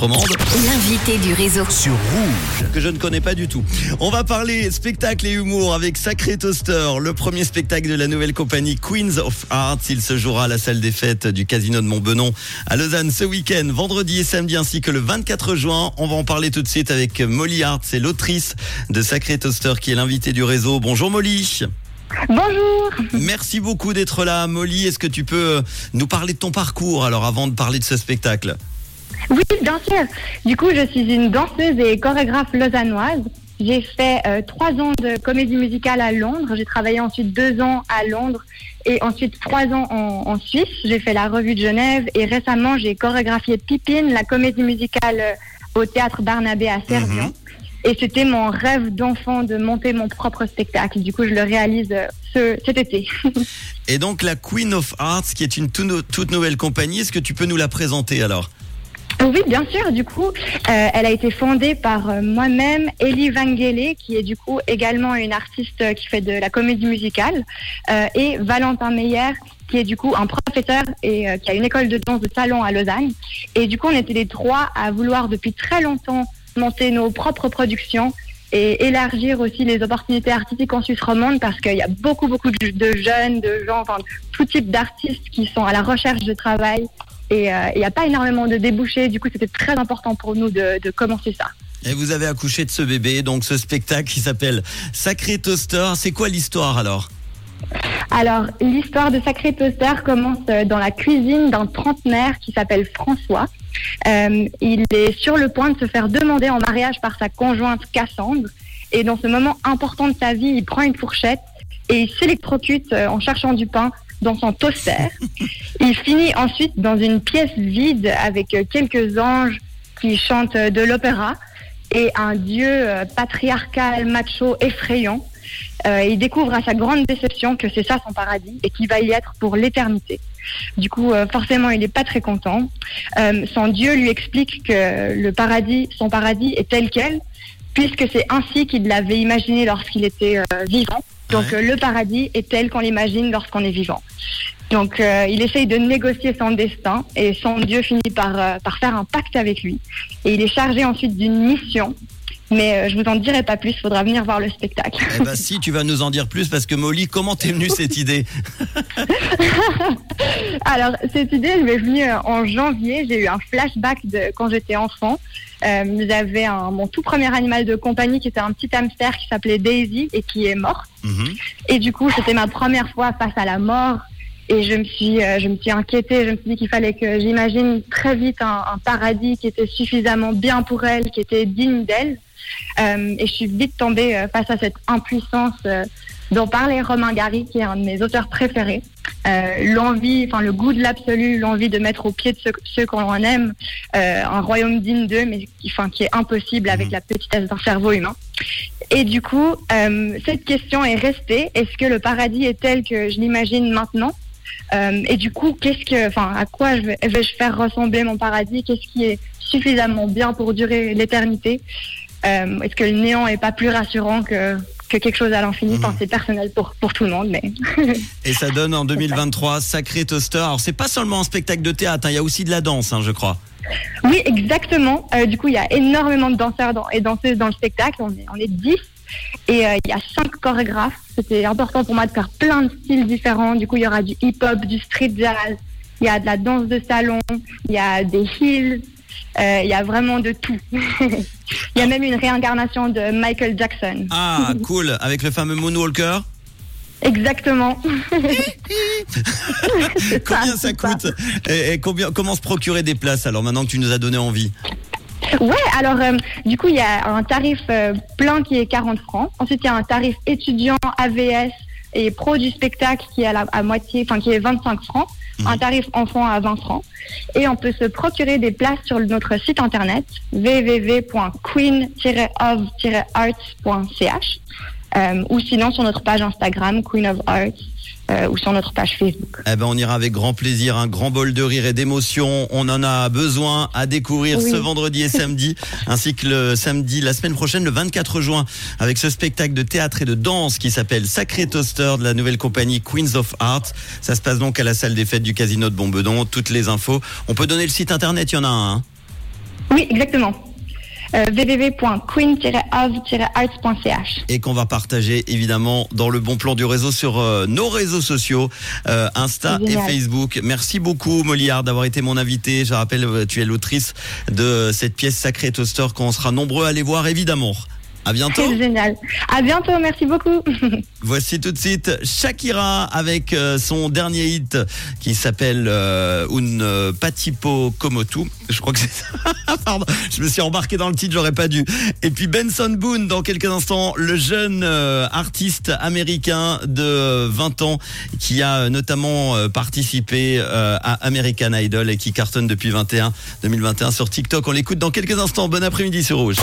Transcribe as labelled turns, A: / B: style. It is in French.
A: L'invité du réseau.
B: sur Rouge, que je ne connais pas du tout. On va parler spectacle et humour avec Sacré Toaster, le premier spectacle de la nouvelle compagnie Queens of Arts. Il se jouera à la salle des fêtes du Casino de Montbenon à Lausanne ce week-end, vendredi et samedi ainsi que le 24 juin. On va en parler tout de suite avec Molly Hart, c'est l'autrice de Sacré Toaster qui est l'invité du réseau. Bonjour Molly.
C: Bonjour.
B: Merci beaucoup d'être là. Molly, est-ce que tu peux nous parler de ton parcours alors avant de parler de ce spectacle?
C: Oui, bien sûr. Du coup, je suis une danseuse et chorégraphe lausannoise. J'ai fait euh, trois ans de comédie musicale à Londres. J'ai travaillé ensuite deux ans à Londres et ensuite trois ans en, en Suisse. J'ai fait la revue de Genève et récemment j'ai chorégraphié Pipine, la comédie musicale euh, au théâtre Barnabé à Servion. Et c'était mon rêve d'enfant de monter mon propre spectacle. Du coup, je le réalise euh, ce, cet été.
B: Et donc la Queen of Arts, qui est une toute nouvelle compagnie, est-ce que tu peux nous la présenter alors?
C: Oui, bien sûr. Du coup, euh, elle a été fondée par euh, moi-même, Elie Vangele, qui est du coup également une artiste qui fait de la comédie musicale, euh, et Valentin Meyer, qui est du coup un professeur et qui a une école de danse de salon à Lausanne. Et du coup, on était les trois à vouloir depuis très longtemps monter nos propres productions et élargir aussi les opportunités artistiques en Suisse romande parce qu'il y a beaucoup, beaucoup de jeunes, de gens, enfin, tout type d'artistes qui sont à la recherche de travail et euh, il n'y a pas énormément de débouchés. Du coup, c'était très important pour nous de, de commencer ça.
B: Et vous avez accouché de ce bébé, donc ce spectacle qui s'appelle Sacré Toaster. C'est quoi l'histoire alors?
C: Alors, l'histoire de Sacré Toaster commence euh, dans la cuisine d'un trentenaire qui s'appelle François. Euh, il est sur le point de se faire demander en mariage par sa conjointe Cassandre. Et dans ce moment important de sa vie, il prend une fourchette et il s'électrocute en cherchant du pain dans son toaster. il finit ensuite dans une pièce vide avec euh, quelques anges qui chantent euh, de l'opéra et un dieu euh, patriarcal, macho, effrayant. Il découvre à sa grande déception que c'est ça son paradis et qu'il va y être pour l'éternité. Du coup, forcément, il n'est pas très content. Son Dieu lui explique que le paradis, son paradis est tel quel, puisque c'est ainsi qu'il l'avait imaginé lorsqu'il était euh, vivant. Donc,
B: Ouais.
C: euh, le paradis est tel qu'on l'imagine lorsqu'on est vivant. Donc, euh, il essaye de négocier son destin et son Dieu finit par, euh, par faire un pacte avec lui. Et il est chargé ensuite d'une mission. Mais euh, je vous en dirai pas plus, il faudra venir voir le spectacle.
B: Eh ben si, tu vas nous en dire plus parce que Molly, comment t'es venue cette idée?
C: Alors, cette idée, elle m'est venue euh, en janvier. J'ai eu un flashback de quand j'étais enfant. Euh, J'avais mon tout premier animal de compagnie qui était un petit hamster qui s'appelait Daisy et qui est mort.
B: Mhm.
C: Et du coup, c'était ma première fois face à la mort. Et je me suis, euh, je me suis inquiétée. Je me suis dit qu'il fallait que j'imagine très vite un, un paradis qui était suffisamment bien pour elle, qui était digne d'elle. Euh, et je suis vite tombée euh, face à cette impuissance euh, dont parlait Romain Gary, qui est un de mes auteurs préférés. Euh, l'envie, enfin le goût de l'absolu, l'envie de mettre au pied de ceux, ceux qu'on aime un royaume digne d'eux, mais qui, enfin, qui est impossible avec
B: Mhm.
C: la petitesse d'un cerveau humain. Et du coup, cette question est restée. Est-ce que le paradis est tel que je l'imagine maintenant? Et du coup, qu'est-ce que, enfin, à quoi je vais, vais-je faire ressembler mon paradis? Qu'est-ce qui est suffisamment bien pour durer l'éternité? Euh, Est-ce que le néant est pas plus rassurant que que quelque chose à l'infini? Enfin,
B: Mhm.
C: c'est personnel pour pour tout le monde, mais
B: Et ça donne en 2023 Sacré Toaster. Alors c'est pas seulement un spectacle de théâtre, hein, il y a aussi de la danse, hein, je crois.
C: Oui, exactement. Euh, du coup, il y a énormément de danseurs dans- et danseuses dans le spectacle. On est, on est 10. Et euh, il y a cinq chorégraphes. C'était important pour moi de faire plein de styles différents. Du coup, il y aura du hip-hop, du street jazz. Il y a de la danse de salon. Il y a des heels. Euh, Il y a vraiment de tout. Il y a même une réincarnation de Michael Jackson.
B: Ah, cool, avec le fameux Moonwalker.
C: Exactement.
B: Combien ça coûte et, et combien, comment se procurer des places alors maintenant que tu nous as donné envie?
C: Ouais, alors euh, du coup, il y a un tarif euh, plein qui est 40 francs. Ensuite, il y a un tarif étudiant AVS et pro du spectacle qui est à, la, à moitié, enfin qui est 25 francs.
B: Mhm.
C: Un tarif enfant à 20 francs. Et on peut se procurer des places sur notre site internet www.queen-of-arts.ch euh, ou sinon sur notre page Instagram Queen of Arts euh, ou sur notre page Facebook.
B: Eh ben, on ira avec grand plaisir, un grand bol de rire et d'émotion. On en a besoin à découvrir
C: Oui.
B: ce vendredi et samedi, ainsi que le samedi, la semaine prochaine, le 24 juin, avec ce spectacle de théâtre et de danse qui s'appelle Sacré Toaster de la nouvelle compagnie Queens of Art. Ça se passe donc à la salle des fêtes du Casino de Bombedon. Toutes les infos. On peut donner le site internet, il y en a un. hein?
C: Oui, exactement. Euh, www.queen-of-arts.ch
B: et qu'on va partager évidemment dans le bon plan du réseau sur euh, nos réseaux sociaux, euh, Insta et. Facebook. Merci beaucoup Moliard d'avoir été mon invité. Je rappelle, tu es l'autrice de cette pièce Sacré Toaster qu'on sera nombreux à aller voir évidemment. À bientôt.
C: C'est génial. À bientôt, merci beaucoup.
B: Voici tout de suite Shakira avec euh, son dernier hit qui s'appelle euh, Un Patipo Komotu. Je crois que c'est ça. Pardon, je me suis embarqué dans le titre, j'aurais pas dû. Et puis Benson Boone dans quelques instants, le jeune euh, artiste américain de 20 ans qui a notamment euh, participé à American Idol et qui cartonne depuis 21 2021 sur TikTok. On l'écoute dans quelques instants. Bon après-midi sur Rouge.